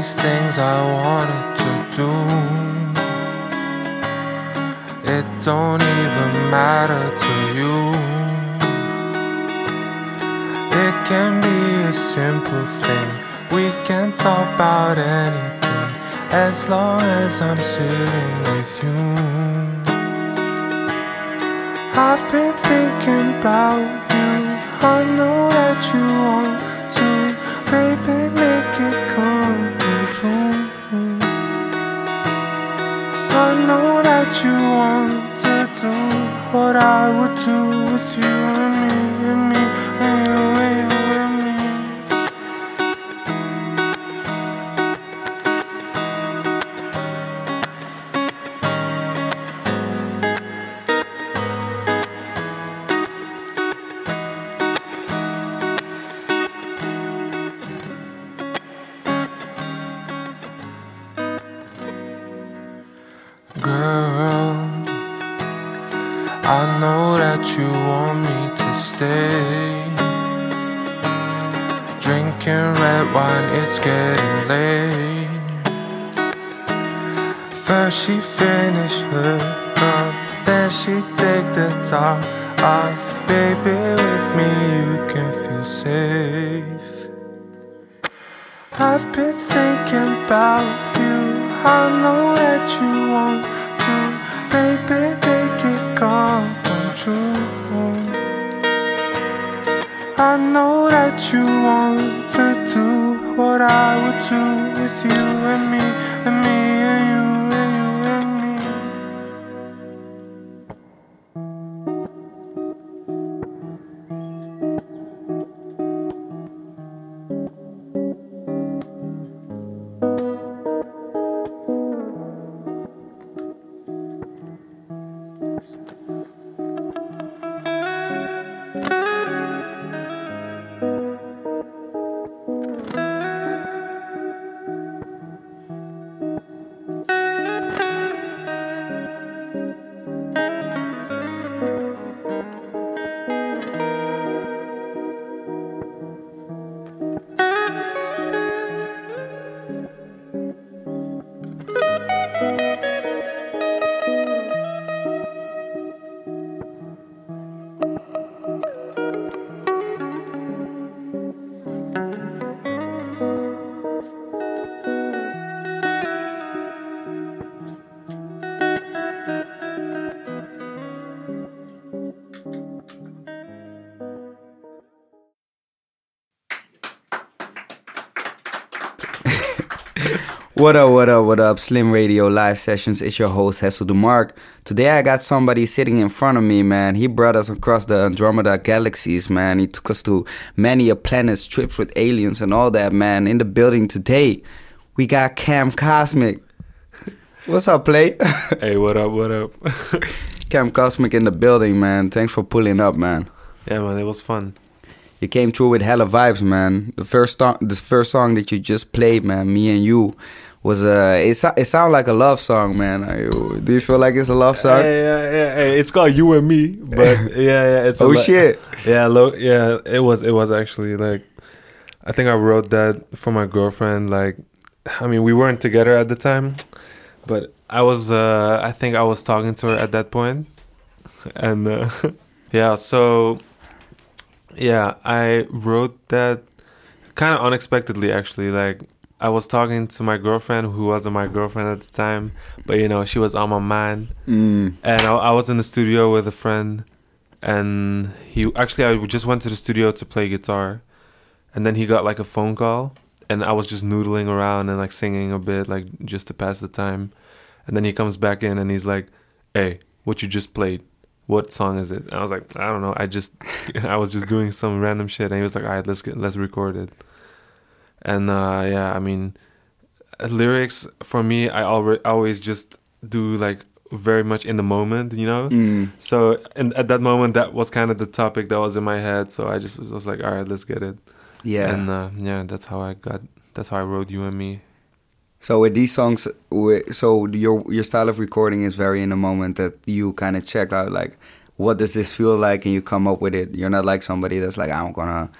these things I wanted to do. It don't even matter to you. It can be a simple thing. We can talk about anything as long as I'm sitting with you. I've been thinking about you. I know that you want to, baby, Girl, I know that you want me to stay. Drinking red wine, it's getting late. First she finish her cup, then she take the top off. Baby, with me you can feel safe. I've been thinking about you. I know that you want baby, it come true. I know that you want to do what I would do with you and me and me What up, what up, what up? Slim Radio Live Sessions. It's your host, Hessel DeMark. Today I got somebody sitting in front of me, man. He brought us across the Andromeda galaxies, man. He took us to many a planets, trips with aliens and all that, man. In the building today, we got Cam Cosmic. What's up, Play? Hey, what up? What up? Cam Cosmic in the building, man. Thanks for pulling up, man. yeah, man, it was fun. You came through with hella vibes, man. The first song, the first song that you just played, man, me and you, was uh, it, so- it sounded like a love song, man. You, do you feel like it's a love song? Yeah, yeah, yeah, yeah. It's called You and Me, but yeah, yeah. It's a oh lo- shit! Yeah, lo- yeah. It was. It was actually like, I think I wrote that for my girlfriend. Like, I mean, we weren't together at the time, but I was. Uh, I think I was talking to her at that point, and uh, yeah. So, yeah, I wrote that kind of unexpectedly, actually. Like, I was talking to my girlfriend, who wasn't my girlfriend at the time, but you know, she was on my mind. Mm. And I, I was in the studio with a friend, and he actually I just went to the studio to play guitar, and then he got like a phone call, and I was just noodling around and like singing a bit, like just to pass the time, and then he comes back in and he's like, "Hey, what you just played? What song is it?" And I was like, "I don't know. I just I was just doing some random shit," and he was like, "All right, let's get let's record it." And uh, yeah, I mean, lyrics for me, I always just do like very much in the moment, you know. Mm. So and at that moment, that was kind of the topic that was in my head. So I just was, was like, all right, let's get it. Yeah. And uh, yeah, that's how I got. That's how I wrote you and me. So with these songs, so your your style of recording is very in the moment that you kind of check out like what does this feel like and you come up with it. You're not like somebody that's like I'm gonna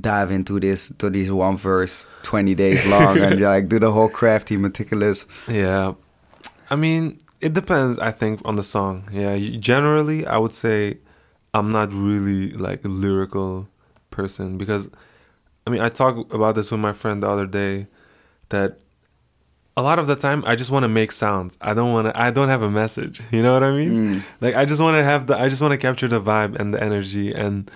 dive into this to this one verse 20 days long and like do the whole crafty meticulous Yeah. I mean, it depends, I think, on the song. Yeah. Generally, I would say I'm not really like a lyrical person because, I mean, I talked about this with my friend the other day that a lot of the time I just want to make sounds. I don't want to, I don't have a message. You know what I mean? Mm. Like, I just want to have the, I just want to capture the vibe and the energy. And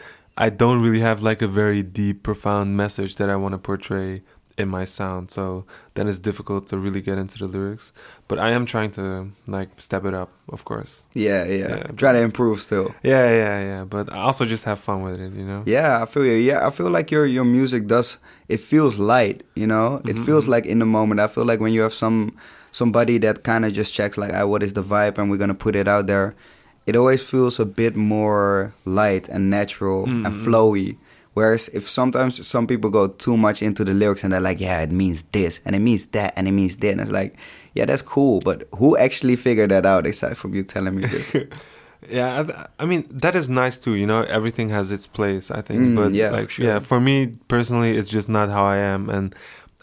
I don't really have like a very deep, profound message that I want to portray in my sound. So then it's difficult to really get into the lyrics. But I am trying to like step it up, of course. yeah, yeah Yeah. try to improve still Yeah, yeah, yeah. But I also just have fun with it, you know? yeah i feel you yeah i feel like your your music does it feels light you know it Mhm, feels mhm. like in the moment i feel like when you have some somebody that kind of just checks like ah, what is the vibe and we're gonna put it out there it always feels a bit more light and natural and Mhm. flowy whereas if sometimes some people go too much into the lyrics and they're like yeah it means this and it means that and it means that and it's like yeah that's cool but who actually figured that out aside from you telling me this Yeah, I, I mean that is nice too. You know, everything has its place. I think, Mm, but yeah, like, sure. yeah, for me personally, it's just not how I am. And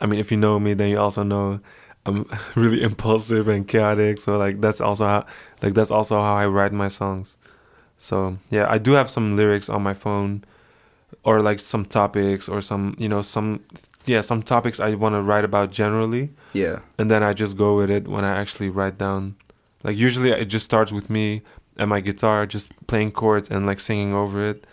I mean, if you know me, then you also know I'm really impulsive and chaotic. So like, that's also how, like, that's also how I write my songs. So yeah, I do have some lyrics on my phone, or like some topics, or some, you know, some, yeah, some topics I want to write about generally yeah and then I just go with it when I actually write down. Like usually it just starts with me and my guitar just playing chords and like singing over it,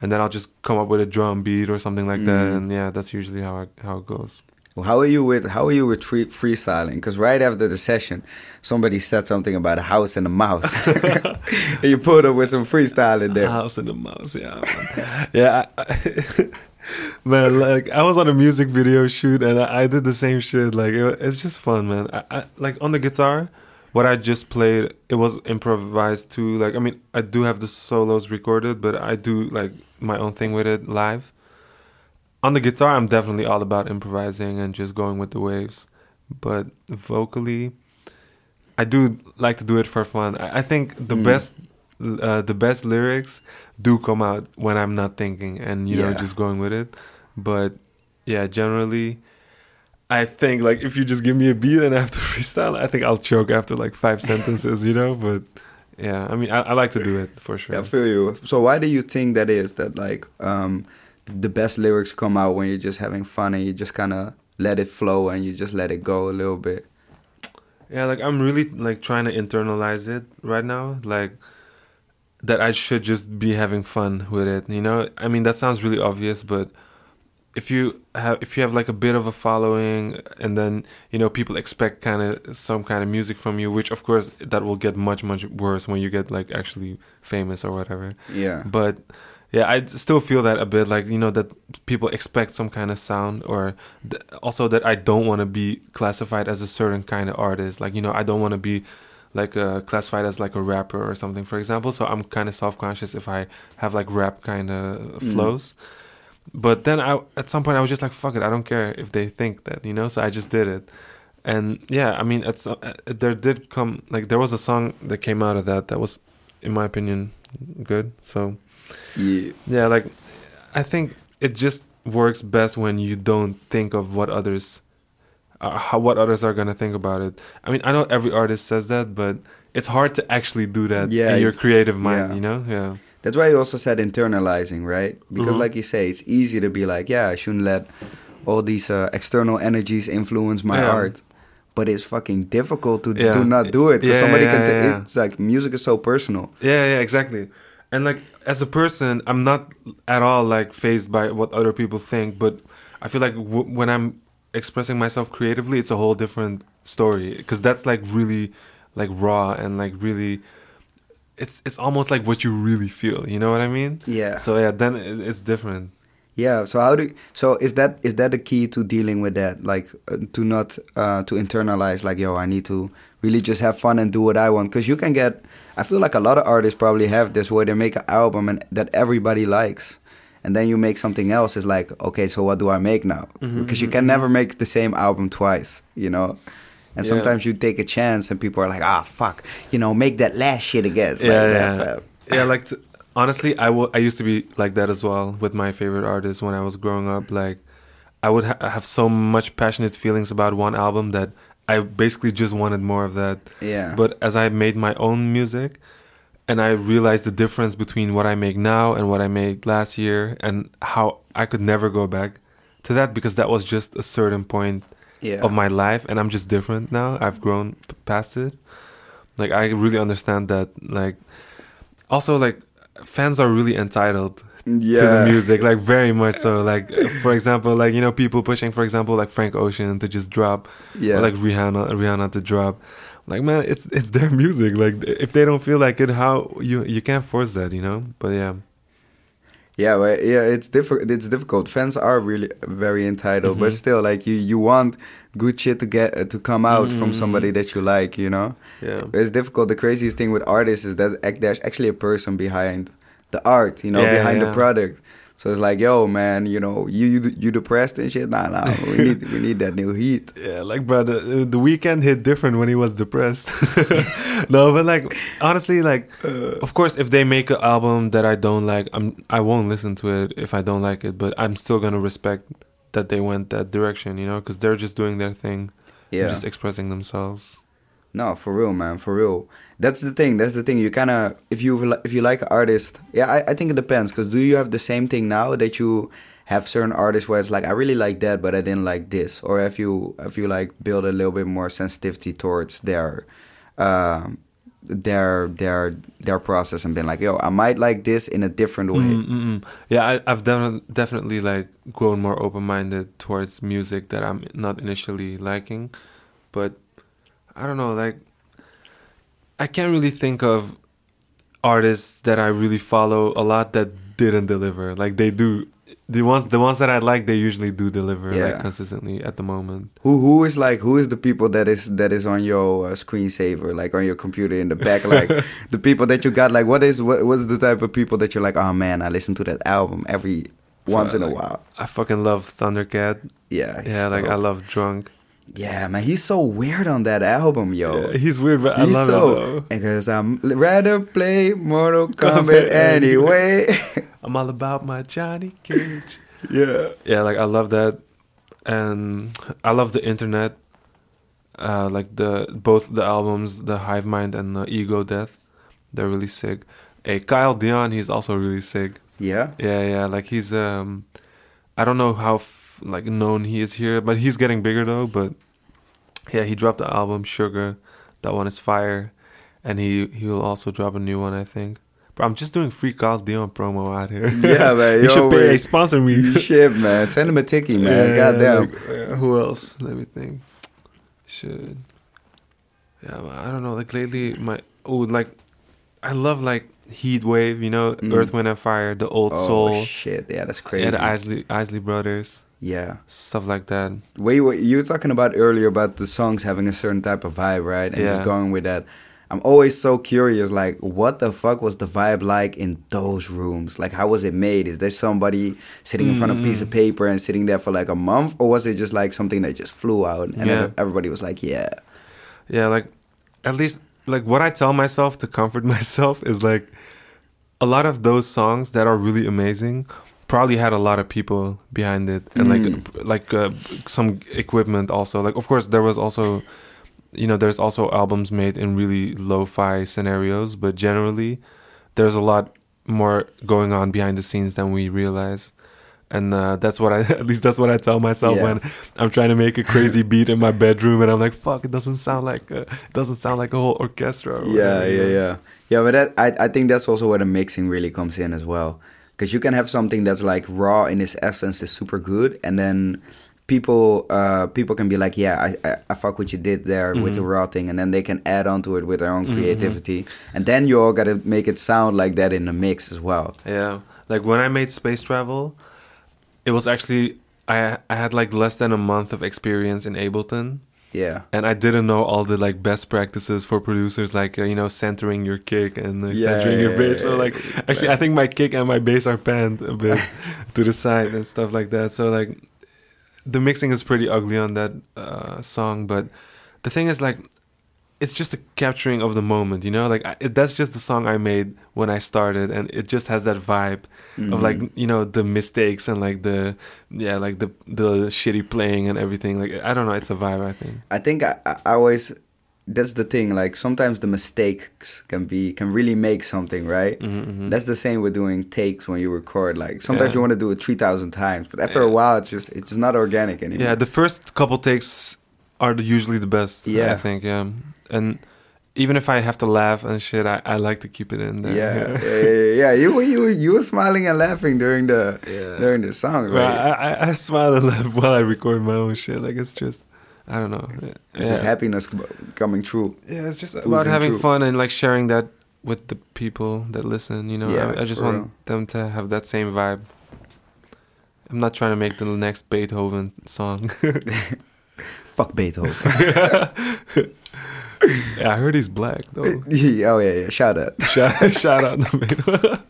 and then I'll just come up with a drum beat or something like that, Mm. and yeah, that's usually how I, how it goes. Well, how are you with how are you with free, freestyling? Because right after the session, somebody said something about a house and a mouse, and you put up with some freestyle in there. House and a mouse, yeah, man. yeah. I, man, like I was on a music video shoot and I, I did the same shit. Like it, it's just fun, man. I, I like on the guitar, what I just played, it was improvised too. Like I mean, I do have the solos recorded, but I do like my own thing with it live. On the guitar, I'm definitely all about improvising and just going with the waves. But vocally, I do like to do it for fun. I, I think the Mm. best uh, the best lyrics do come out when I'm not thinking and you know just going with it. But yeah, generally, I think like if you just give me a beat and I have to freestyle, I think I'll choke after like five sentences, you know. But yeah, I mean, I, I like to do it for sure. Yeah, I feel you. So why do you think that is? That like um, the best lyrics come out when you're just having fun and you just kind of let it flow and you just let it go a little bit. Yeah, like I'm really like trying to internalize it right now, like that I should just be having fun with it, you know? I mean, that sounds really obvious, but if you have if you have like a bit of a following and then, you know, people expect kind of some kind of music from you, which of course that will get much much worse when you get like actually famous or whatever. Yeah. But yeah, I still feel that a bit like you know that people expect some kind of sound, or th- also that I don't want to be classified as a certain kind of artist. Like you know, I don't want to be like uh, classified as like a rapper or something, for example. So I'm kind of self conscious if I have like rap kind of Mhm. flows. But then I at some point I was just like, fuck it, I don't care if they think that, you know. So I just did it. And yeah, I mean, it's uh, there did come like there was a song that came out of that that was, in my opinion, good. So Yeah. yeah, like I think it just works best when you don't think of what others, uh, how what others are gonna think about it. I mean, I know every artist says that, but it's hard to actually do that Yeah, in your creative mind. yeah. You know? Yeah. That's why you also said internalizing, right? Because, Mhm. like you say, it's easy to be like, yeah, I shouldn't let all these uh, external energies influence my Yeah. art. But it's fucking difficult to Yeah. do not do it because somebody can. yeah. It's like music is so personal. Yeah, yeah, exactly. And like as a person, I'm not at all like phased by what other people think, but I feel like w- when I'm expressing myself creatively, it's a whole different story because that's like really like raw and like really it's it's almost like what you really feel, you know what I mean? Yeah. So yeah, then it, it's different. Yeah. So how do? So is that is that the key to dealing with that? Like uh, to not uh, to internalize like, yo, I need to really just have fun and do what I want. Because you can get. I feel like a lot of artists probably have this where they make an album and that everybody likes. And then you make something else. It's like, okay, so what do I make now? Mhm, Because you mhm, can mhm. never make the same album twice, you know. And Yeah. sometimes you take a chance, and people are like, "Ah, fuck," you know, make that last shit again. It's Yeah, like, yeah. "Nah, yeah, like to, honestly, I wa- I used to be like that as well with my favorite artists when I was growing up. Like, I would ha- have so much passionate feelings about one album that I basically just wanted more of that. Yeah. But as I made my own music, and I realized the difference between what I make now and what I made last year, and how I could never go back to that because that was just a certain point yeah. of my life, and I'm just different now. I've grown p- past it. Like I really understand that. Like also like fans are really entitled yeah. to the music, like very much so. Like for example, like you know people pushing, for example, like Frank Ocean to just drop, Yeah. or like Rihanna, Rihanna to drop. Like man, it's it's their music. Like if they don't feel like it, how you you can't force that, you know. But yeah, Yeah, but yeah, it's difficult. It's difficult. Fans are really very entitled, but Mhm. still, like you, you want good shit to get uh, to come out from Mhm. somebody that you like. You know, yeah, it's difficult. The craziest thing with artists is that there's actually a person behind the art. You know, Yeah, behind the product. So it's like, yo, man, you know, you you, you depressed and shit. Nah, nah, we need we need that new heat. yeah. Like bro, the, the Weeknd hit different when he was depressed. no, but like honestly, like uh. of course, if they make an album that I don't like, I'm I won't listen to it if I don't like it. But I'm still gonna respect that they went that direction, you know, because they're just doing their thing, Yeah. and just expressing themselves. No, for real, man, for real. That's the thing. That's the thing. You kind of if you if you like an artist, yeah, I, I think it depends. Cause do you have the same thing now that you have certain artists where it's like I really like that, but I didn't like this, or if you if you like build a little bit more sensitivity towards their um their their their process and been like, yo, I might like this in a different way. Mm, mm, mm. Yeah, I, I've done, definitely like grown more open minded towards music that I'm not initially liking, but I don't know, like I can't really think of artists that I really follow a lot that didn't deliver. Like they do, the ones the ones that I like, they usually do deliver Yeah. like consistently at the moment. Who who is like who is the people that is that is on your uh, screensaver like on your computer in the back like the people that you got like what is what what's the type of people that you're like oh man I listen to that album every once in a while I fucking love Thundercat. yeah Yeah, like I love Drunk. Yeah man he's so weird on that album yo. Yeah, he's weird, but I He's love so it because I'm rather play Mortal Kombat anyway. I'm all about my Johnny Cage. yeah. Yeah like i love that. And i love the internet uh like the both the albums the hive mind and the ego death. They're really sick. Hey kyle dion he's also really sick. Yeah? Yeah yeah like he's um i don't know how like known he is here but he's getting bigger though but yeah he dropped the album Suga that one is fire and he he will also drop a new one i think but i'm just doing free kyle dion promo out here yeah man you yo, should pay wait. sponsor me shit man send him a Tikkie man Yeah, goddamn like, uh, who else? Let me think. Should. Yeah, I don't know. Like lately, my oh, like I love like Heat Wave. You know, Mm. Earth, Wind and Fire, the Old soul. oh Soul, shit yeah that's crazy yeah, the Isley Isley Brothers, yeah stuff like that. Wait, wait, you were talking about earlier about the songs having a certain type of vibe, right? And just going with that. I'm always so curious, like, what the fuck was the vibe like in those rooms? Like, how was it made? Is there somebody sitting in front of a piece of Mm. paper and sitting there for like a month? Or was it just like something that just flew out and Yeah. everybody was like, yeah. Yeah, like at least like what I tell myself to comfort myself is like a lot of those songs that are really amazing probably had a lot of people behind it and Mm. like like uh, some equipment also. Like of course there was also you know there's also albums made in really lo-fi scenarios, but generally there's a lot more going on behind the scenes than we realize. And uh, that's what I at least that's what I tell myself Yeah. when I'm trying to make a crazy beat in my bedroom, and I'm like, "Fuck! It doesn't sound like a, it doesn't sound like a whole orchestra." or Yeah, yeah, yeah. Yeah, but that, I, I think that's also where the mixing really comes in as well. Because you can have something that's like raw in its essence is super good, and then people uh, people can be like, yeah, I, I, I fuck what you did there with the Mhm. raw thing, and then they can add on to it with their own Mhm. creativity, and then you all gotta make it sound like that in the mix as well. Yeah, like when I made Space Travel, it was actually I I had like less than a month of experience in Ableton, Yeah, and I didn't know all the like best practices for producers, like uh, you know centering your kick and uh, Yeah, centering your bass. Yeah, like actually, I think my kick and my bass are panned a bit to the side and stuff like that. So like the mixing is pretty ugly on that uh, song, but the thing is like it's just a capturing of the moment, you know. Like I, it, that's just the song I made when I started, and it just has that vibe of like Mhm. you know the mistakes and like the yeah like the the shitty playing and everything. Like I don't know, it's a vibe. I think. I think I, I always that's the thing. Like sometimes the mistakes can be can really make something, right? Mhm, mhm. That's the same with doing takes when you record. Like sometimes Yeah. you want to do it three thousand times, but after a while, it's just it's just not organic anymore. Yeah, the first couple takes are the, usually the best. Yeah. I think. Yeah, and even if I have to laugh and shit, I, I like to keep it in there. yeah, yeah, yeah, yeah, yeah. You were you were you were smiling and laughing during the Yeah. during the song, Well, right? I, I, I smile and laugh while I record my own shit. Like it's just, I don't know. Yeah. It's just happiness coming true. Yeah, it's just about having through. fun and like sharing that with the people that listen. You know, Yeah, I, I just want real. them to have that same vibe. I'm not trying to make the next Beethoven song. Fuck Beethoven. yeah, I heard he's black though. oh yeah, yeah. Shout out. shout, shout out to Beethoven.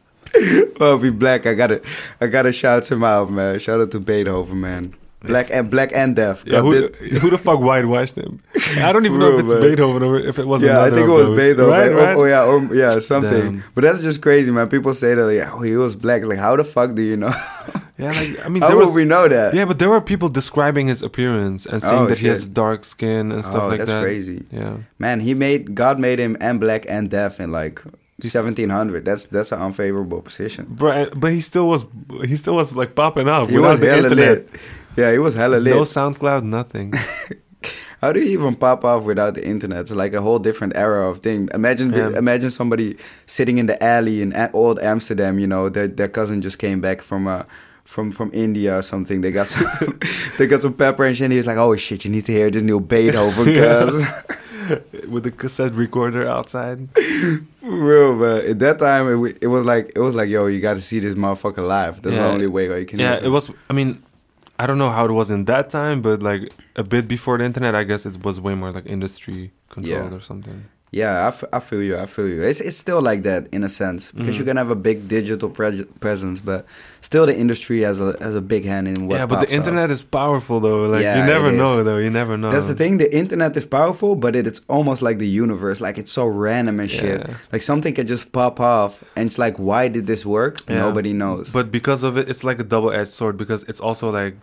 well, if he black, I gotta, I gotta shout him out, man. Shout out to Beethoven, man. Black and black and deaf. Yeah, who, did- who the fuck whitewashed him? I don't even know if it's man. Beethoven or if it was. yeah, I think it was those. Beethoven. Right, Or- right? Oh, yeah, or, yeah, something. Damn. But that's just crazy, man. People say that, yeah, oh, he was black. Like, how the fuck do you know? Yeah, like I mean, how there would was. we know that? Yeah, but there were people describing his appearance and saying Oh, that he has dark skin and stuff oh, like that's that. crazy, Yeah. man. He made God made him and black and deaf in like This- 1700. That's that's an unfavorable position. Bro, but he still was he still was like popping up He was hella internet. lit. Yeah, he was hella lit. No SoundCloud, nothing. How do you even pop off without the internet? It's like a whole different era of thing. Imagine, Yeah. imagine somebody sitting in the alley in old Amsterdam. You know, their their cousin just came back from uh from from India or something. They got some they got some pepper and shit. And he was like, "Oh shit, you need to hear this new Beethoven, cuz." With the cassette recorder outside. For real, but at that time it, it was like it was like, "Yo, you got to see this motherfucker live." That's the only way you can. Yeah, it was. I mean, I don't know how it was in that time, but like a bit before the internet, I guess it was way more like industry controlled Yeah. or something. Yeah, I, f- I feel you. I feel you. It's it's still like that in a sense because Mhm. you can have a big digital pre- presence, but still the industry has a has a big hand in what. yeah, but the out. internet is powerful though. Like Yeah, you never know though. You never know. That's the thing. The internet is powerful, but it, it's almost like the universe. Like it's so random and shit. Like something can just pop off, and it's like, why did this work? Yeah. Nobody knows. But because of it, it's like a double-edged sword because it's also like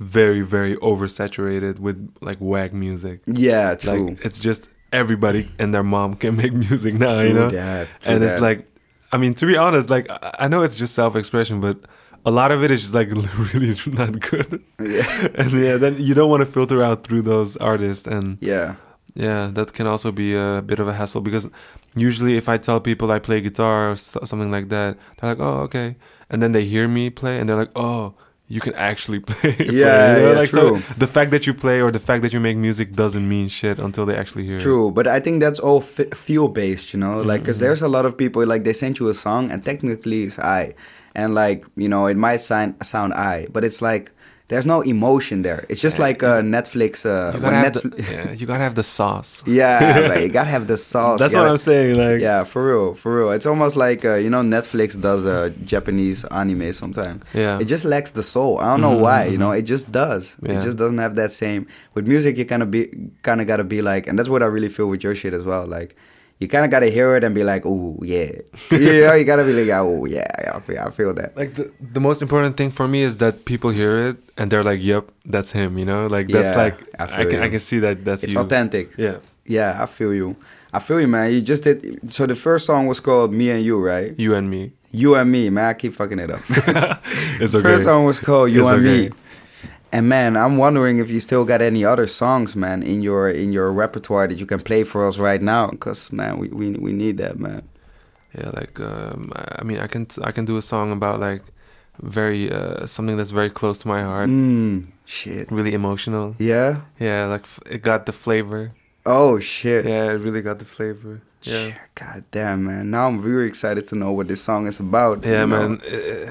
very, very oversaturated with like wag music. yeah, true. Like it's just everybody and their mom can make music now, True you know. that, and it's like, I mean, to be honest, like I know it's just self-expression, but a lot of it is just like really not good. yeah, and yeah, then you don't want to filter out through those artists, and yeah, yeah, that can also be a bit of a hassle because usually if I tell people I play guitar or something like that, they're like, "Oh, okay," and then they hear me play and they're like, "Oh." You can actually play. play," Yeah, you know? yeah, like true. so the fact that you play or the fact that you make music doesn't mean shit until they actually hear it. true. But I think that's all f- feel based, you know. Like, because Mhm. there's a lot of people like they sent you a song, and technically it's I, and like you know it might sound sound I, but it's like there's no emotion there. It's just Yeah, like uh, Netflix. Uh, You gotta Netflix- the, yeah, you gotta have the sauce. yeah, like, you gotta have the sauce. That's you what gotta- I'm saying. Like, yeah, for real, for real. It's almost like uh, you know Netflix does uh, Japanese anime sometimes. yeah, It just lacks the soul. I don't know Mhm, why. You know, it just does. Yeah. It just doesn't have that same. With music, you kind of be kind of gotta be like, and that's what I really feel with your shit as well. Like, you kind of gotta hear it and be like, oh yeah, you know, you gotta be like, oh yeah, I feel, I feel that. like the the most important thing for me is that people hear it and they're like, "Yep, that's him." You know, like that's Yeah, like I I, can I can see that that's It's you. authentic. Yeah, Yeah, I feel you. I feel you, man. You just did. So the first song was called "Me and You," right? you and me. You and me, man. I keep fucking it up. It's The okay. First song was called "You It's and okay. Me," and man, I'm wondering if you still got any other songs, man, in your in your repertoire that you can play for us right now, because man, we, we we need that, man. Yeah, like um, I mean, I can I can do a song about like very uh, something that's very close to my heart, Mm, shit. really emotional. Yeah. Yeah, like f- it got the flavor. Oh shit. Yeah, it really got the flavor. Yeah. God damn, man. Now I'm really excited to know what this song is about. Yeah, know? man,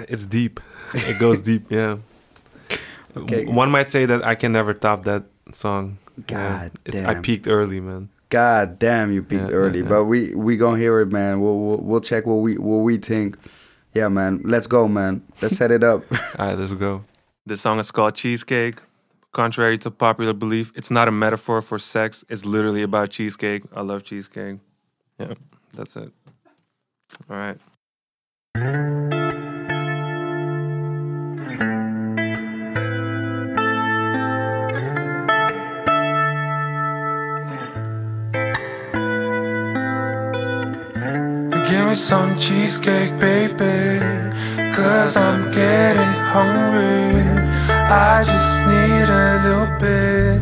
it's deep. It goes deep. Yeah. Okay. One might say that I can never top that song. God It's, I peaked early, man. God damn, you peaked Yeah, early, yeah. but we we gonna hear it, man. We'll, we'll we'll check what we what we think. Yeah, man. Let's go, man. Let's set it up. All right, let's go. The song is called Cheesecake. contrary to popular belief, it's not a metaphor for sex. It's literally about cheesecake. I love cheesecake. Yeah, that's it. All right. Give me some cheesecake, baby. Cause I'm getting hungry. I just need a little bit.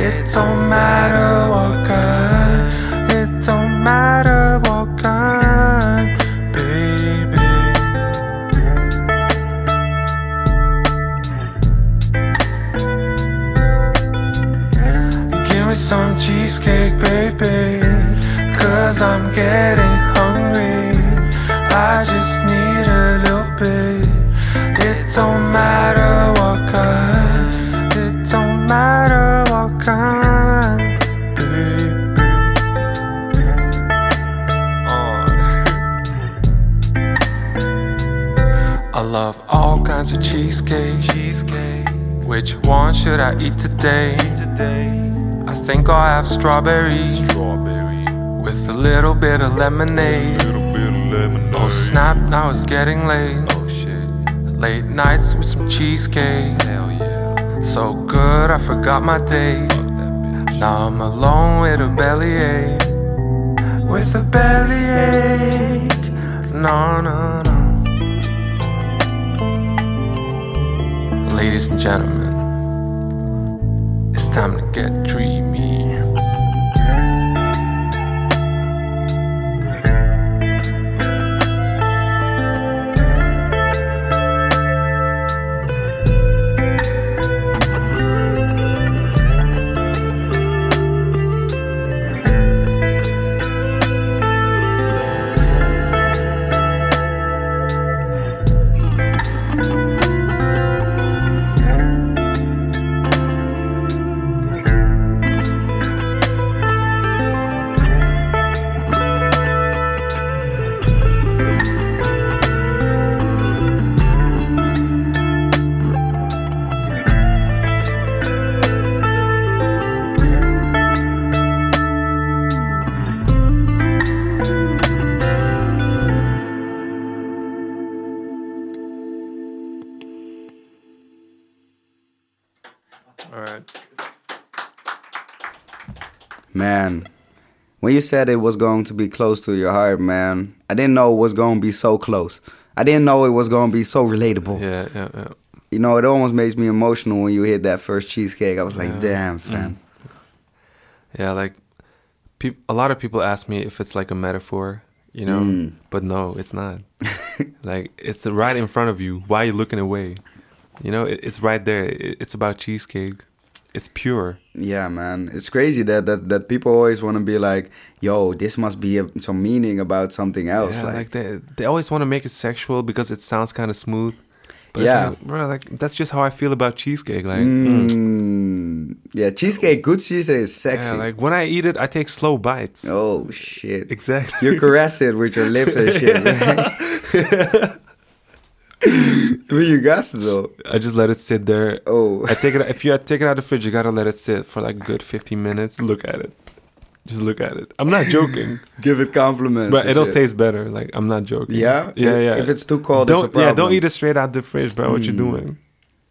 It don't matter what kind. It don't matter what kind, baby. Give me some cheesecake, baby. Cause I'm getting hungry. I just need a little bit. It don't matter what kind. It don't matter what kind, baby. I love all kinds of cheesecake. Cheesecake. Which one should I eat today? Today. I think I'll have strawberry. Strawberry. With a little bit of lemonade. Oh snap! Now it's getting late. Oh shit. Late nights with some cheesecake. Hell yeah. So good I forgot my date. Now I'm alone with a bellyache. With a bellyache. No, no, no. Ladies and gentlemen, it's time to get dreamy. When you said it was going to be close to your heart, man, I didn't know it was going to be so close. I didn't know it was going to be so relatable. Yeah, yeah, yeah. You know, it almost makes me emotional when you hit that first cheesecake. I was like, Yeah. damn, fam. Yeah, like peop- a lot of people ask me if it's like a metaphor, you know, Mm. but no, it's not. like it's right in front of you. Why are you looking away? You know, it, it's right there. It, it's about cheesecake. It's pure. Yeah, man. It's crazy that that, that people always want to be like, yo, this must be a, some meaning about something else. yeah, like, like, they they always want to make it sexual because it sounds kind of smooth. But Yeah. like, bro, like that's just how I feel about cheesecake. Like, mm. mm, yeah, cheesecake, good cheesecake is sexy. yeah, like when I eat it, I take slow bites. oh, shit. Exactly. You caress it with your lips and shit. When you got it though. I just let it sit there. Oh. I take it if you take it out of the fridge, you gotta let it sit for like a good fifteen minutes. Look at it. Just look at it. I'm not joking, Give it compliments. but it'll shit. taste better. Like I'm not joking. Yeah? yeah, yeah. If it's too cold, don't yeah, don't eat it straight out the fridge, bro. What you Mm. doing?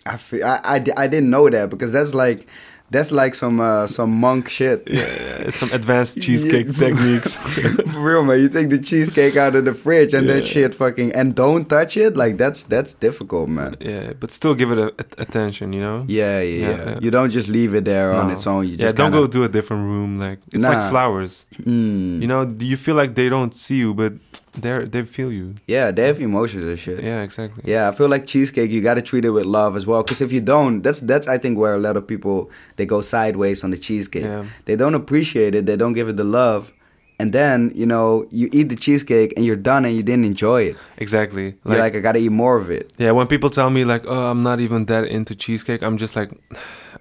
I, feel, I, I, I didn't know that because that's like that's like some uh, some monk shit. Yeah, yeah, it's some advanced cheesecake Yeah. techniques. For real, man. You take the cheesecake out of the fridge and that shit fucking and don't touch it. Like that's that's difficult, man. yeah, but still give it a, a- attention. You know. Yeah, yeah, Yeah, yeah. yeah. You don't just leave it there on its own. You yeah, just don't kinda, go to a different room. Like it's Nah. like flowers. Mm. You know, you feel like they don't see you, but they they feel you. Yeah, they have emotions and shit. Yeah, exactly. Yeah, I feel like cheesecake. You got to treat it with love as well. Because if you don't, that's that's I think where a lot of people they go sideways on the cheesecake. Yeah. They don't appreciate it. They don't give it the love, and then you know you eat the cheesecake and you're done and you didn't enjoy it. Exactly. you're like, I gotta eat more of it. Yeah, when people tell me like, "Oh, I'm not even that into cheesecake," I'm just like,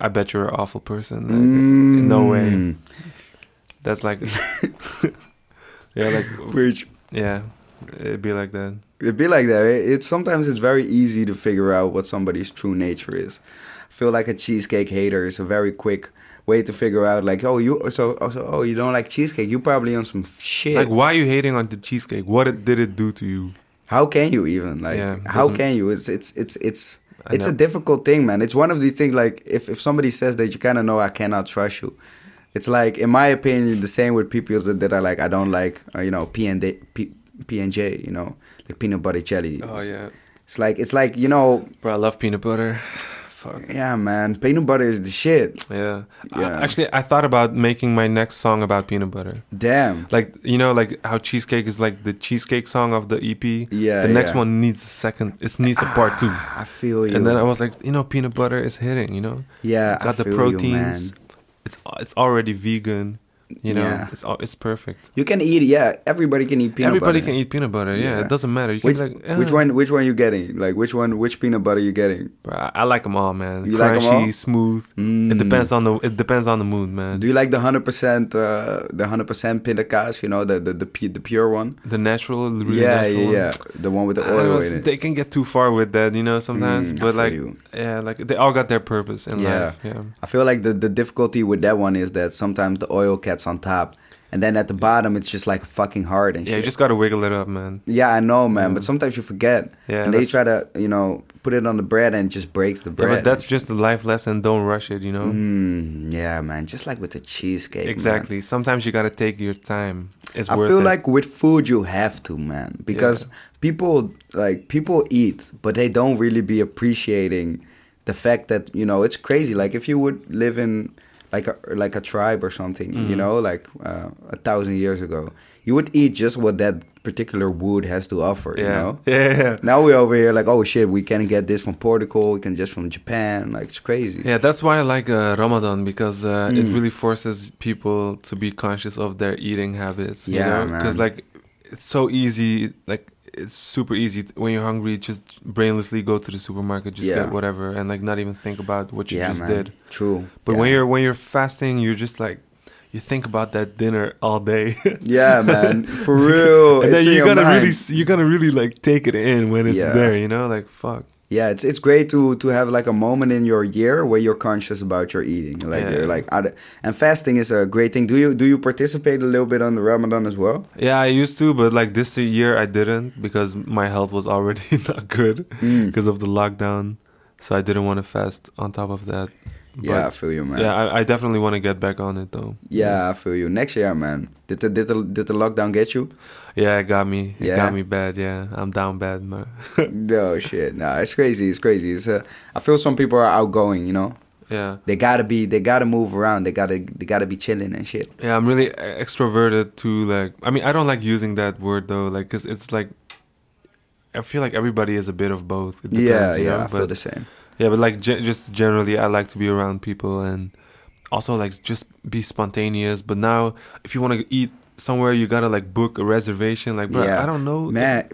"I bet you're an awful person." Like, No way. Mm. That's like, yeah, like, Which yeah, it'd be like that. It'd be like that. It, it's sometimes it's very easy to figure out what somebody's true nature is. I feel like a cheesecake hater is a very quick way to figure out like oh you so oh, also oh you don't like cheesecake you probably on some shit Like, why are you hating on the cheesecake? What it, did it do to you? how can you even like Yeah, how can you it's it's it's it's I it's a difficult thing man it's one of these things like if if somebody says that you kind of know i cannot trust you it's like in my opinion the same with people that, that are like i don't like uh, you know p and D, p, P and j you know like peanut butter jelly Oh yeah, it's like it's like you know bro, I love peanut butter. Fuck. yeah man peanut butter is the shit Yeah. Yeah. I, actually, I thought about making my next song about peanut butter. damn Like you know, like how cheesecake is like the cheesecake song of the EP. Yeah, The next yeah. one needs a second. It needs a part two. i feel you And then I was like, you know, peanut butter is hitting. You know, yeah got I the proteins. you. It's it's already vegan. You know, Yeah. it's it's perfect. you can eat yeah everybody can eat peanut butter. Everybody butter can eat peanut butter. Yeah, Yeah. it doesn't matter. You which, like, which one which one you getting like which one which peanut butter you getting Bro, I, I like them all, man. You like 'em Crunchy, all? smooth. Mm. It depends on the it depends on the mood, man. Do you like the hundred percent, uh, the hundred percent pindakaas? You know, the the the, pu- the pure one. the natural, the really yeah, natural yeah, yeah. The one with the oil was- in it. they can get too far with that, you know, sometimes. Mm, but like, you. yeah, like they all got their purpose in life. Yeah, I feel like the the difficulty with that one is that sometimes the oil gets on top, and then at the bottom it's just like fucking hard and yeah. You just gotta wiggle it up, man. yeah, I know, man. Mm. But sometimes you forget, Yeah, and they try to, you know, put it on the bread and it just breaks the Yeah, bread. but that's just a life lesson. Don't rush it, you know. Mm, yeah, man. Just like with the cheesecake. man. Exactly. Sometimes you gotta take your time. It's I feel it. like with food you have to, man, because people like people eat, but they don't really be appreciating the fact that you know it's crazy. Like if you would live in like a like a tribe or something, you Mhm. know, like uh, a thousand years ago, you would eat just what that particular wood has to offer. yeah, You know. yeah, yeah. Now we're over here like, oh shit, we can get this from Portugal, we can just from Japan. Like it's crazy. Yeah, that's why I like uh, Ramadan because uh, it Mm. really forces people to be conscious of their eating habits. Yeah, you know, man. because like it's so easy. Like it's super easy when you're hungry. Just brainlessly go to the supermarket, just Yeah. get whatever, and like not even think about what you yeah, just man. did. True. But yeah. when you're when you're fasting, you're just like you think about that dinner all day. yeah, man, for real. and then you gotta really you gotta really like take it in when it's there. You know, like fuck. Yeah, it's it's great to to have like a moment in your year where you're conscious about your eating. Like Yeah. you're like, and fasting is a great thing. Do you do you participate a little bit on the Ramadan as well? Yeah, I used to, but like this year I didn't because my health was already not good Mm. because of the lockdown. So I didn't want to fast on top of that. Yeah, I feel you, man. yeah, I, I definitely want to get back on it though. Yeah, I feel you. Next year, man. Did the did the did the lockdown get you? Yeah, it got me. It Yeah? got me bad. Yeah, I'm down bad. Man. no shit. Nah, it's crazy. It's crazy. It's uh, I feel some people are outgoing. You know, Yeah, they gotta be. They gotta move around. They gotta. They gotta be chilling and shit. yeah. I'm really extroverted too. Like, I mean, I don't like using that word though. Like, cause it's like. I feel like everybody is a bit of both. It yeah, depends, you yeah. know? I feel the same. Yeah, but like ge- just generally, I like to be around people and also like just be spontaneous. But now, if you want to eat somewhere, you gotta like book a reservation. Like, bro, Yeah. I don't know, ah, Man,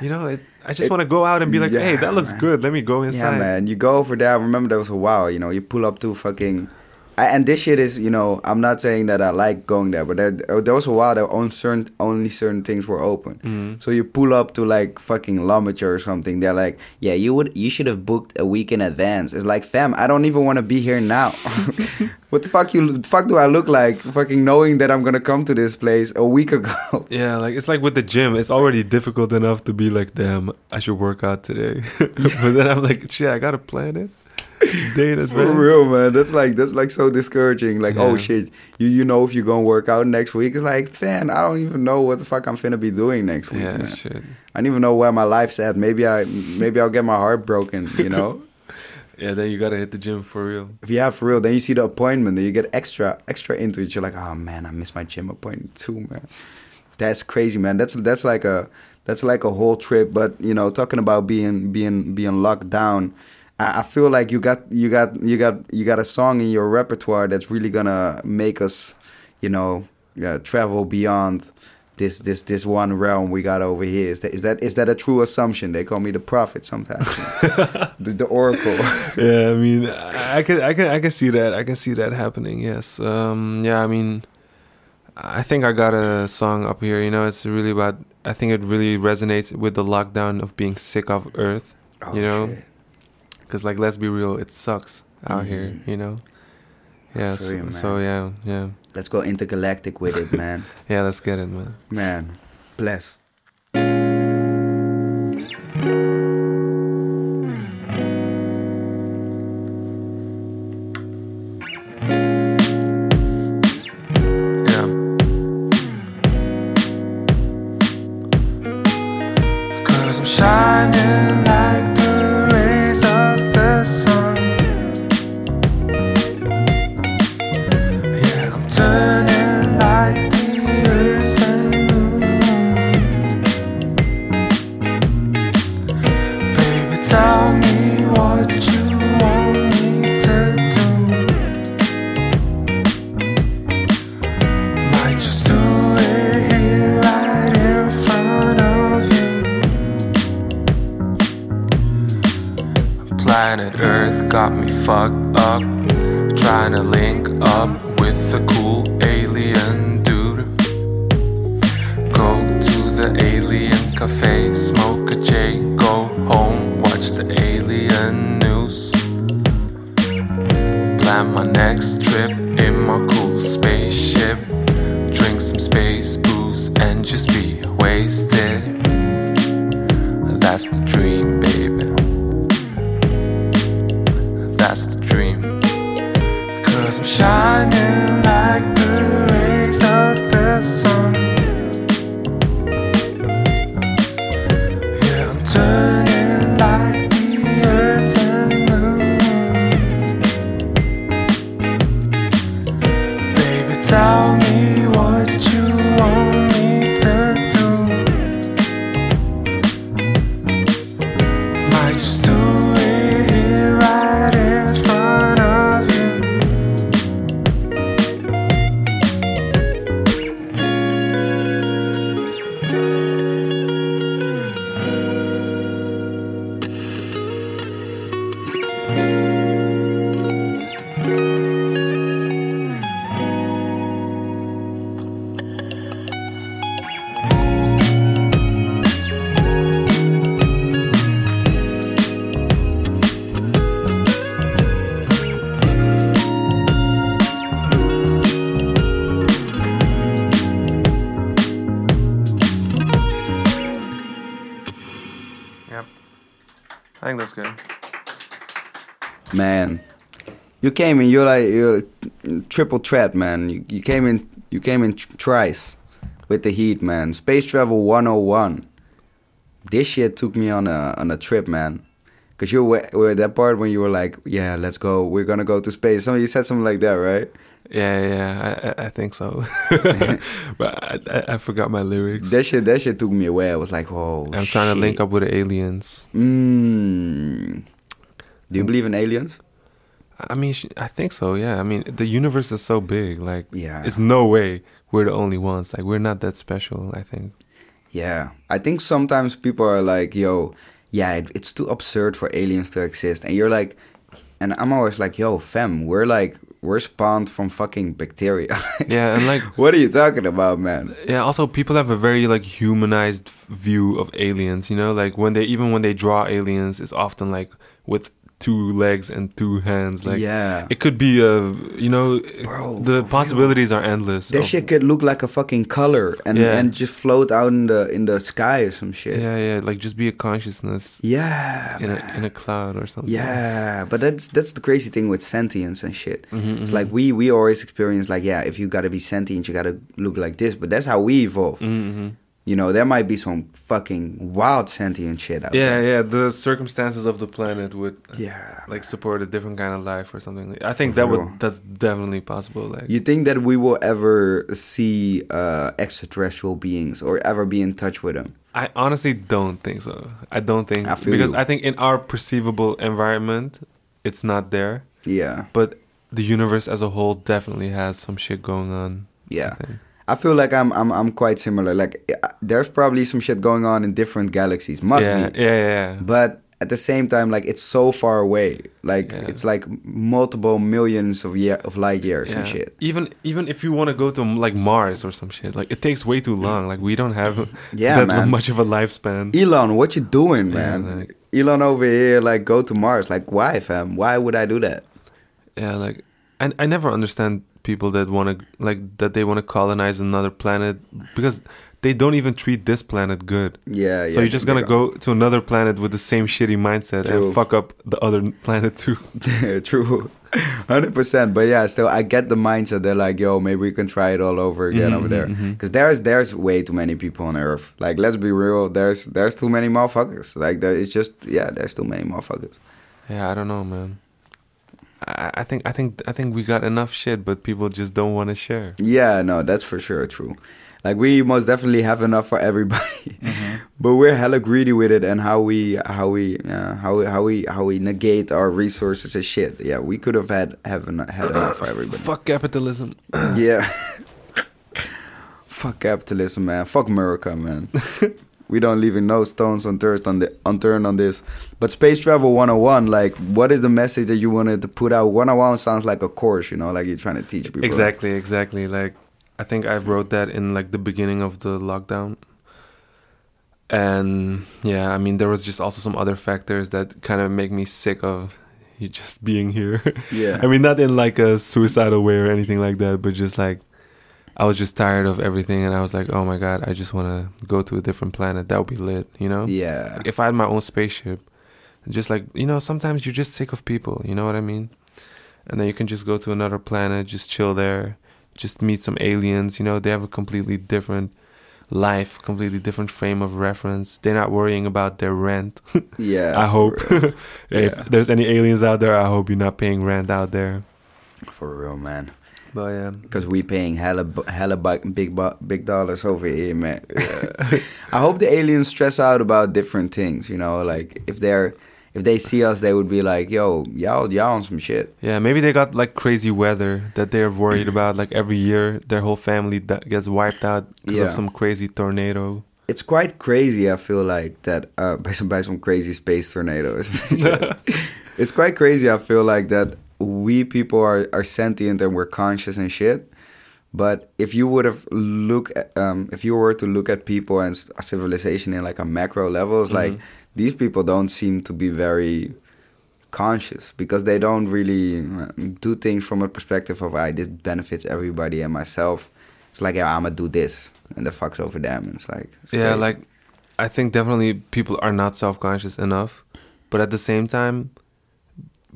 You know, it, I just want to go out and be like, yeah, hey, that looks man. good. Let me go inside Yeah, man. You go over there. I remember there was a while. You know, you pull up to fucking. I, and this shit is, you know, I'm not saying that I like going there, but there, there was a while that on certain, only certain things were open. Mhm. So you pull up to like fucking Lamacher or something. They're like, yeah, you would, you should have booked a week in advance. It's like, fam, I don't even want to be here now. what the fuck you, fuck do I look like? Fucking knowing that I'm gonna come to this place a week ago. Yeah, like it's like with the gym. It's already difficult enough to be like, damn, I should work out today. but then I'm like, shit, I gotta plan it day in advance. For real, man. That's like that's like so discouraging. Like, oh shit, you you know if you're gonna work out next week. It's like, fan, I don't even know what the fuck I'm finna be doing next week. Yeah, man. shit. I don't even know where my life's at. Maybe I maybe I'll get my heart broken. You know. Yeah, then you gotta hit the gym for real. if you have for real, then you see the appointment, then you get extra extra into it. You're like, oh man, I missed my gym appointment too, man. That's crazy, man. That's that's like a that's like a whole trip. But you know, talking about being being being locked down, I, I feel like you got you got you got you got a song in your repertoire that's really gonna make us, you know, yeah, travel beyond this this this one realm we got over here. Is that is that is that a true assumption? They call me the prophet sometimes, the, the oracle. yeah, I mean, I can, I can, I can see that. I can see that happening. Yes. Um. Yeah. I mean, I think I got a song up here. You know, it's really about. I think it really resonates with the lockdown of being sick of Earth. You know? shit. Because like, let's be real, it sucks out here. Mhm. You know. Yeah. So, you, so yeah, yeah, Let's go intergalactic with it, man. yeah. Let's get it, man. man, bless. Yeah. Cause I'm shining you came in. You're like you're triple threat, man. You, you came in. You came in thrice with the heat, man. Space travel 101. This shit took me on a on a trip, man. Cause you were, were that part when you were like, "Yeah, let's go. We're gonna go to space." Some you said something like that, right? Yeah, yeah, I, I, think so. but I, I, I forgot my lyrics. That shit, that shit took me away. I was like, "Oh, I'm trying to link up with the aliens. Mm. Do you believe in aliens? I mean, sh- I think so. Yeah. I mean, the universe is so big. Like, Yeah. it's no way we're the only ones. Like, we're not that special. I think. Yeah, I think sometimes people are like, "Yo, yeah, it, it's too absurd for aliens to exist," and you're like, and I'm always like, "Yo, fam, we're like, we're spawned from fucking bacteria." Yeah, and like, what are you talking about, man? yeah. Also, people have a very like humanized view of aliens. You know, like when they even when they draw aliens, it's often like with two legs and two hands. Like, yeah, it could be a you know, Bro, the possibilities are endless. that of- shit could look like a fucking color and Yeah. and just float out in the in the sky or some shit. Yeah, yeah. Like just be a consciousness Yeah, in a in a cloud or something. Yeah, but that's that's the crazy thing with sentience and shit. Mhm, It's mhm. like we we always experience like yeah, if you gotta be sentient, you gotta look like this. But that's how we evolve. Mhm, mhm. You know, there might be some fucking wild sentient shit out Yeah, there. yeah. Yeah. The circumstances of the planet would Yeah. like support a different kind of life or something. I think For that real. would that's definitely possible. Like You think that we will ever see uh, extraterrestrial beings or ever be in touch with them? I honestly don't think so. I don't think I feel because you. I think in our perceivable environment, it's not there. Yeah, But the universe as a whole definitely has some shit going on. yeah. I feel like I'm I'm I'm quite similar. Like there's probably some shit going on in different galaxies. Must yeah, be. yeah, yeah, yeah. But at the same time, like it's so far away. Like Yeah. it's like multiple millions of year of light years and shit. Even even if you want to go to like Mars or some shit, like it takes way too long. Like we don't have Yeah, that man. much of a lifespan. Elon, what you doing, Yeah, man? like- Elon over here like go to Mars. Like why, fam? Why would I do that? Yeah, like I I never understand people that want to like that they want to colonize another planet because they don't even treat this planet good. Yeah, yeah. so you're just gonna go to another planet with the same shitty mindset True. and fuck up the other planet too. True. Hundred percent, but yeah, still, I get the mindset. They're like, "Yo, maybe we can try it all over again Mhm, over there," because there's there's way too many people on Earth. Like, let's be real. There's there's too many motherfuckers. Like, there, it's just yeah, there's too many motherfuckers. Yeah, I don't know, man. I, I think I think I think we got enough shit, but people just don't want to share. Yeah, no, that's for sure true. Like, we most definitely have enough for everybody, but we're hella greedy with it and how we how we uh, how we how we how we negate our resources and shit. Yeah, we could have had have en- had enough for everybody. Fuck capitalism. Yeah. Fuck capitalism, man. Fuck America, man. We don't leaving no stones unturned on the unturned on this. But space travel 101, like, what is the message that you wanted to put out? 101 sounds like a course, you know, like you're trying to teach people. Exactly, exactly. Like I think I wrote that in like the beginning of the lockdown. And yeah, I mean there was just also some other factors that kind of make me sick of you just being here. Yeah. I mean not in like a suicidal way or anything like that, but just like I was just tired of everything and I was like, "Oh my god, I just want to go to a different planet. That would be lit, you know?" Yeah. Like, if I had my own spaceship, just like you know, sometimes you're just sick of people. You know what I mean? And then you can just go to another planet, just chill there, just meet some aliens. You know, they have a completely different life, completely different frame of reference. They're not worrying about their rent. Yeah. I hope. if Yeah. there's any aliens out there, I hope you're not paying rent out there. For real, man. But yeah, Because we paying hella, hella big, big dollars over here, man. I hope the aliens stress out about different things. You know, like if they're if they see us, they would be like, "Yo, y'all, y'all on some shit." yeah. Maybe they got like crazy weather that they're worried about. Like every year, their whole family gets wiped out because Yeah. of some crazy tornado. It's quite crazy. I feel like that uh, by some by some crazy space tornadoes. it's quite crazy. I feel like that we people are are sentient and we're conscious and shit. But if you would have look at, um, if you were to look at people and civilization in like a macro level, it's like these people don't seem to be very conscious because they don't really uh, do things from a perspective of, "I this benefits everybody and myself." It's like, yeah, I'm gonna do this, and the fucks over them. It's like, it's Yeah, great. like I think definitely people are not self conscious enough, but at the same time,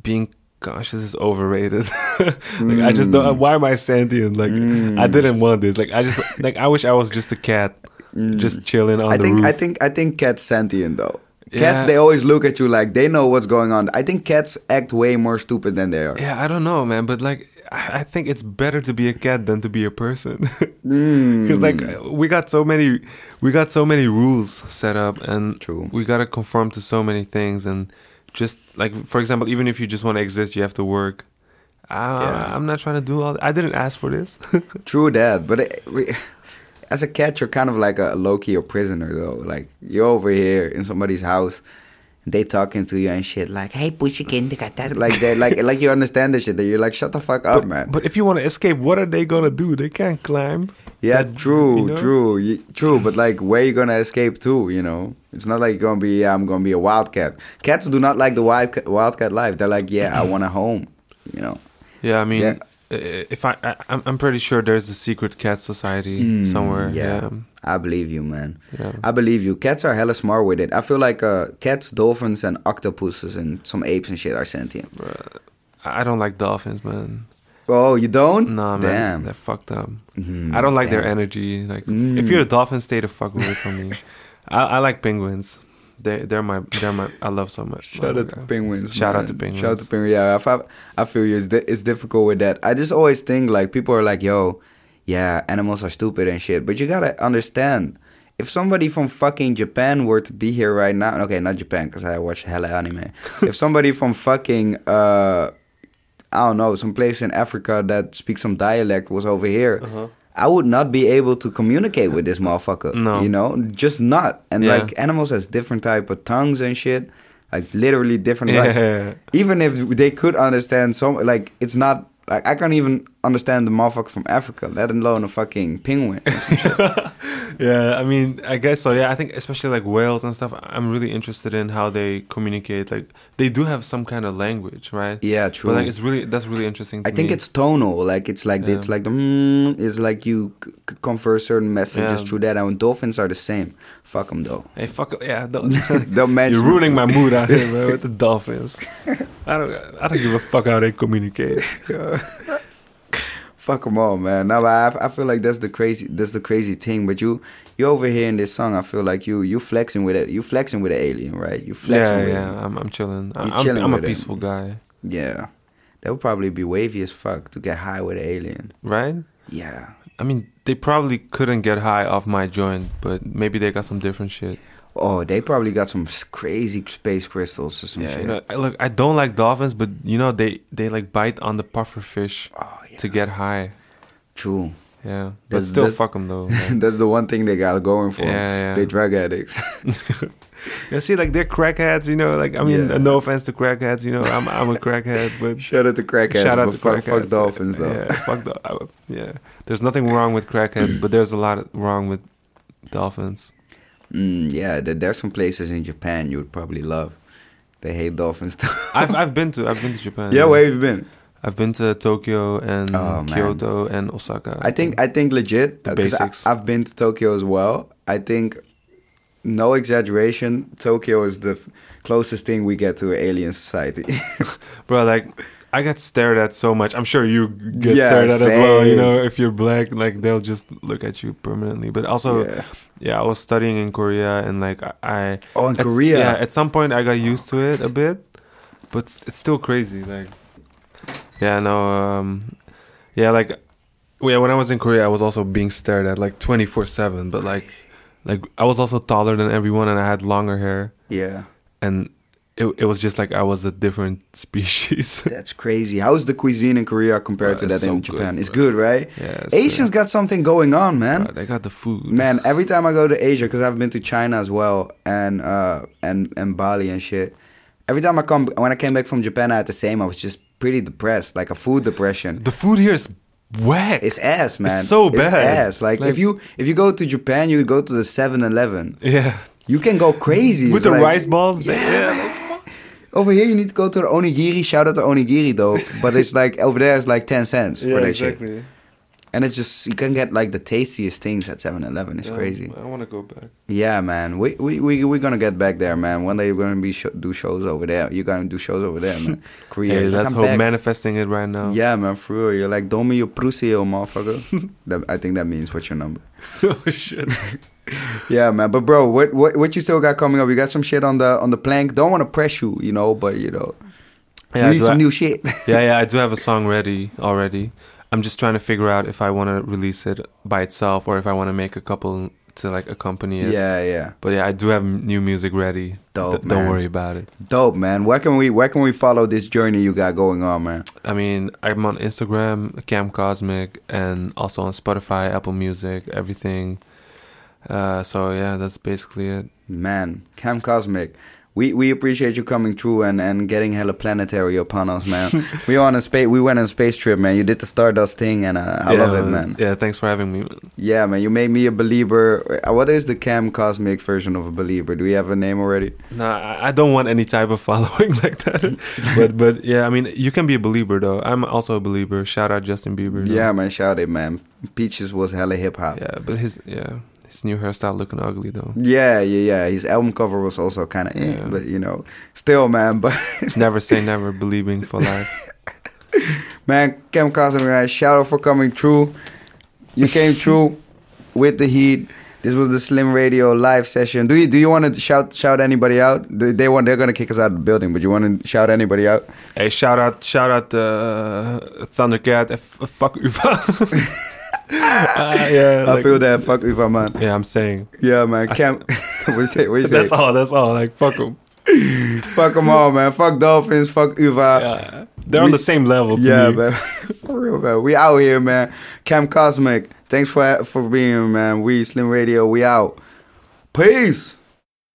being conscious is overrated. like I just don't. Why am I sentient? Like Mm. I didn't want this. Like I just like I wish I was just a cat, just chilling on Mm. I the think roof. I think I think cats sentient though. Cats Yeah. they always look at you like they know what's going on. I think cats act way more stupid than they are. yeah, I don't know, man, but like I think it's better to be a cat than to be a person. Mm. Because like we got so many, we got so many rules set up, and True. we gotta conform to so many things, and just like for example, even if you just want to exist, you have to work. I, Yeah. I'm not trying to do all. That. I didn't ask for this. True that, but it, we, as a cat, you're kind of like a low key a prisoner though. Like you're over here in somebody's house, they talking to you and shit like, "Hey, pussykin, they got that." Like they like like you understand the shit. That you're like, "Shut the fuck up, man." but if you want to escape, what are they gonna do? They can't climb. Yeah, That- true, you know? true, y- true. But like, where you gonna escape to? You know, it's not like you're gonna be. Yeah, I'm gonna be a wildcat. Cats do not like the wild wildcat life. They're like, yeah, I want a home. You know. Yeah, I mean, Yeah. Uh, if I, I, I'm, I'm pretty sure there's a secret cat society somewhere. Mm, Yeah, Yeah, I believe you, man. yeah. I believe you. Cats are hella smart with it. I feel like uh, cats, dolphins, and octopuses and some apes and shit are sentient. I I don't like dolphins, man. Oh, you don't? Nah, man, Damn. they're fucked up. Mhm, I don't like their energy. Like, Mm. if you're a dolphin, stay the fuck away from me. I, I like penguins. They, they're my, they're my. I love so much. Shout out to penguins. Shout out to penguins. Shout out to penguins. Yeah, I, I feel you. It's, di- it's difficult with that. I just always think like people are like, yo, yeah, animals are stupid and shit. But you gotta understand, if somebody from fucking Japan were to be here right now, okay, not Japan because I watch hella anime. if somebody from fucking uh, I don't know, some place in Africa that speaks some dialect was over here. Uh-huh. I would not be able to communicate with this motherfucker. No. You know, just not. And Yeah. like animals has different type of tongues and shit. Like literally different. Like even if they could understand some, like it's not like I can't even understand the motherfucker from Africa, let alone a fucking penguin. yeah, I mean, I guess so. Yeah, I think especially like whales and stuff. I'm really interested in how they communicate. Like they do have some kind of language, right? yeah, true. But like it's really that's really interesting. I think me. it's tonal. Like it's like Yeah. it's like the mm, it's like you c- c- convey certain messages Yeah. through that. And dolphins are the same. Fuck them though. Hey, fuck yeah! Don't, Don't mention. you're ruining my mood out here, man, with the dolphins. I don't, I don't give a fuck how they communicate. Fuck them all, man. No, I, I feel like that's the crazy that's the crazy thing. But you you over here in this song, I feel like you you flexing with it. You flexing with an alien, right? You flexing Yeah, with yeah. it. I'm, I'm chilling. I'm, chilling I'm a peaceful guy, Yeah. That would probably be wavy as fuck to get high with an alien. right? Yeah. I mean, they probably couldn't get high off my joint, but maybe they got some different shit. Oh, they probably got some crazy space crystals or some yeah, shit. you know, I- look, I don't like dolphins, but you know, they they like bite on the puffer fish oh, yeah. to get high. True. Yeah, but That's- still, that's- fuck them though. that's the one thing they got going for. Yeah, yeah. They drug addicts. yeah, see, like they're crackheads, you know. Like I mean, Yeah. no offense to crackheads, you know. I'm I'm a crackhead, but Shout out to crackheads. shout out to fuck, crackheads. fuck dolphins though. Yeah, fuck I, yeah. There's nothing wrong with crackheads, but there's a lot wrong with dolphins. Mm, yeah, there, there's some places in Japan you would probably love. They hate dolphins. I've I've been to I've been to Japan. yeah, where have you been? I've been to Tokyo and Oh, man. Kyoto and Osaka. I think I think legit because. I've been to Tokyo as well. I think no exaggeration, Tokyo is the f- closest thing we get to an alien society. bro, like I get stared at so much. I'm sure you get Yeah, stared at as well. You know, if you're black, like they'll just look at you permanently. But also, yeah, yeah. I was studying in Korea and like I, Oh, in Korea. Yeah, at some point I got used to it a bit, but it's, it's still crazy. Like, yeah, no, um, yeah, like, yeah, when I was in Korea, I was also being stared at like twenty four seven. But like, like I was also taller than everyone, and I had longer hair, yeah. and it it was just like I was a different species. That's crazy. How's the cuisine in Korea compared to it's that in Japan? good, it's good, right? yeah, it's Asians got something going on, man. Bro, they got the food. Man, every time I go to Asia, because I've been to China as well, and uh, and and Bali and shit. Every time I come, when I came back from Japan, I had the same. I was just pretty depressed, like a food depression. the food here is whack. It's ass, man. so bad. ass. Like, Like- if you if you go to Japan, you go to the 7-Eleven. yeah, You can go crazy with It's the like- rice balls. Yeah. Yeah. Over here, you need to go to the onigiri. Shout out to onigiri though, but it's like over there, it's like ten cents for that shit. And it's just you can get like the tastiest things at 7-Eleven. It's Yeah, crazy. I want to go back. Yeah, man. We we we we're gonna get back there, man. One day we're gonna be sh- do shows over there. You're gonna do shows over there, man. Korea. Hey, Like, let's I'm hope back. manifesting it right now. Yeah, man. For real. You're like Domi your Prusio, motherfucker. that, I think that means what's your number. oh shit. Yeah, man. But bro, what what what you still got coming up? You got some shit on the on the plank. Don't want to press you, you know, but you know, Yeah, need some new shit. yeah, yeah, I do have a song ready already. I'm just trying to figure out if I want to release it by itself or if I want to make a couple to like accompany it. yeah, yeah. But yeah, I do have new music ready. Dope, D- don't worry about it. Dope, man. Where can we where can we follow this journey you got going on, man? I mean, I'm on Instagram, Cam Cosmic, and also on Spotify, Apple Music, everything. Uh, so yeah, that's basically it. Man, Cam Cosmic. We we appreciate you coming through and, and getting hella planetary upon us, man. we on a space we went on a space trip, man. You did the Stardust thing and uh, I yeah, love it, man. Yeah, thanks for having me. Yeah, man. You made me a believer. Uh, What is the Cam Cosmic version of a believer? Do we have a name already? No, I I don't want any type of following like that. but but yeah, I mean, you can be a believer though. I'm also a believer. Shout out Justin Bieber. though. Yeah, man. Shout it, man. Peaches was hella hip hop. Yeah, but his yeah his new hairstyle looking ugly though. Yeah, yeah, yeah. His album cover was also kind of, eh, Yeah. but you know, still, man. But never say never, believing for life. man, Cam Cosmic, man, shout out for coming through. You came through with the heat. This was the Slim Radio live session. Do you do you want to shout shout anybody out? They, they want they're gonna kick us out of the building, but you want to shout anybody out? Hey, shout out shout out uh, Thundercat. F- fuck Uva. Uh, yeah, I like- feel that. Fuck Uva, man. Yeah, I'm saying. Yeah, man. I Cam, what you say? What you say? That's all. That's all. Like fuck them. Fuck them all, man. Fuck Dolphins. Fuck Uva. Yeah, they're on the same level. To Yeah, me. man. for real, man. We out here, man. Cam Cosmic. Thanks for for being here, man. We Slim Radio. We out. Peace.